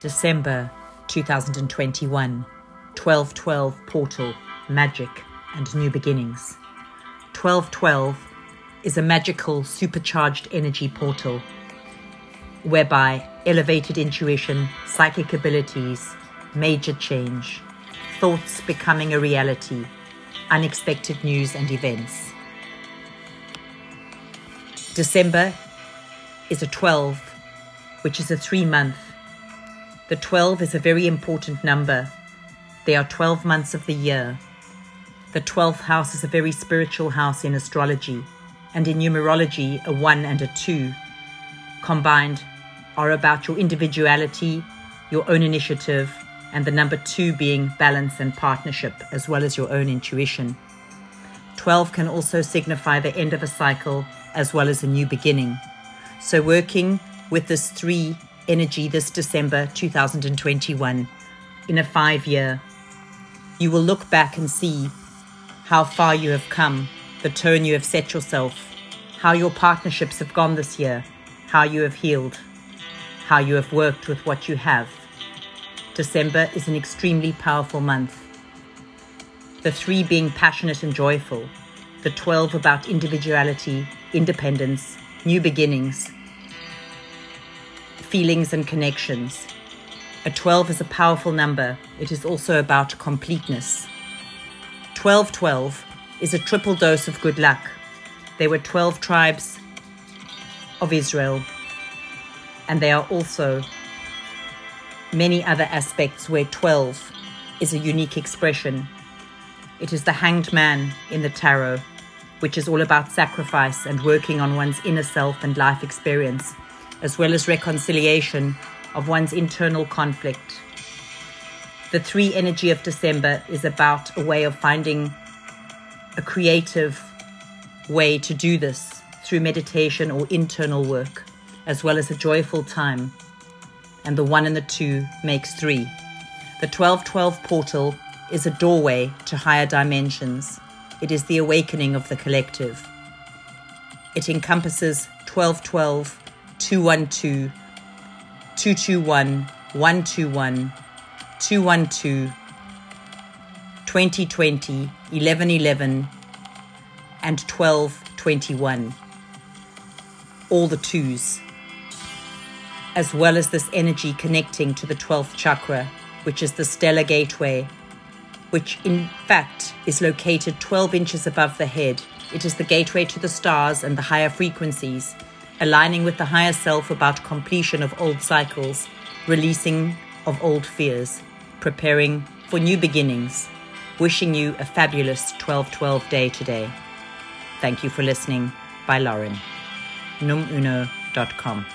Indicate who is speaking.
Speaker 1: December 2021 1212 Portal Magic and New Beginnings. 1212 is a magical supercharged energy portal whereby elevated intuition, psychic abilities, major change, thoughts becoming a reality, unexpected news and events. December is a 12, which is a three month. The 12 is a very important number. There are 12 months of the year. The 12th house is a very spiritual house in astrology, and in numerology, a 1 and a 2 combined are about your individuality, your own initiative, and the number 2 being balance and partnership, as well as your own intuition. 12 can also signify the end of a cycle as well as a new beginning. So, working with this 3 energy this December 2021 in a five year, you will look back and see how far you have come, the turn you have set yourself, how your partnerships have gone this year, how you have healed, how you have worked with what you have. December is an extremely powerful month. The three being passionate and joyful, the 12 about individuality, independence, new beginnings, feelings and connections. A 12 is a powerful number. It is also about completeness. 1212 is a triple dose of good luck. There were 12 tribes of Israel, and there are also many other aspects where 12 is a unique expression. It is the hanged man in the tarot, which is all about sacrifice and working on one's inner self and life experience, as well as reconciliation of one's internal conflict. The three energy of December is about a way of finding a creative way to do this through meditation or internal work, as well as a joyful time. And the one and the two makes three. The 1212 portal is a doorway to higher dimensions. It is the awakening of the collective. It encompasses 1212, 212, 221, 121, 212, 2020, 1111, and 1221. All the twos. As well as this energy connecting to the 12th chakra, which is the stellar gateway, which in fact is located 12 inches above the head. It is the gateway to the stars and the higher frequencies, aligning with the higher self about completion of old cycles, releasing of old fears, preparing for new beginnings. Wishing you a fabulous 1212 day today. Thank you for listening. By Lauren. numuno.com.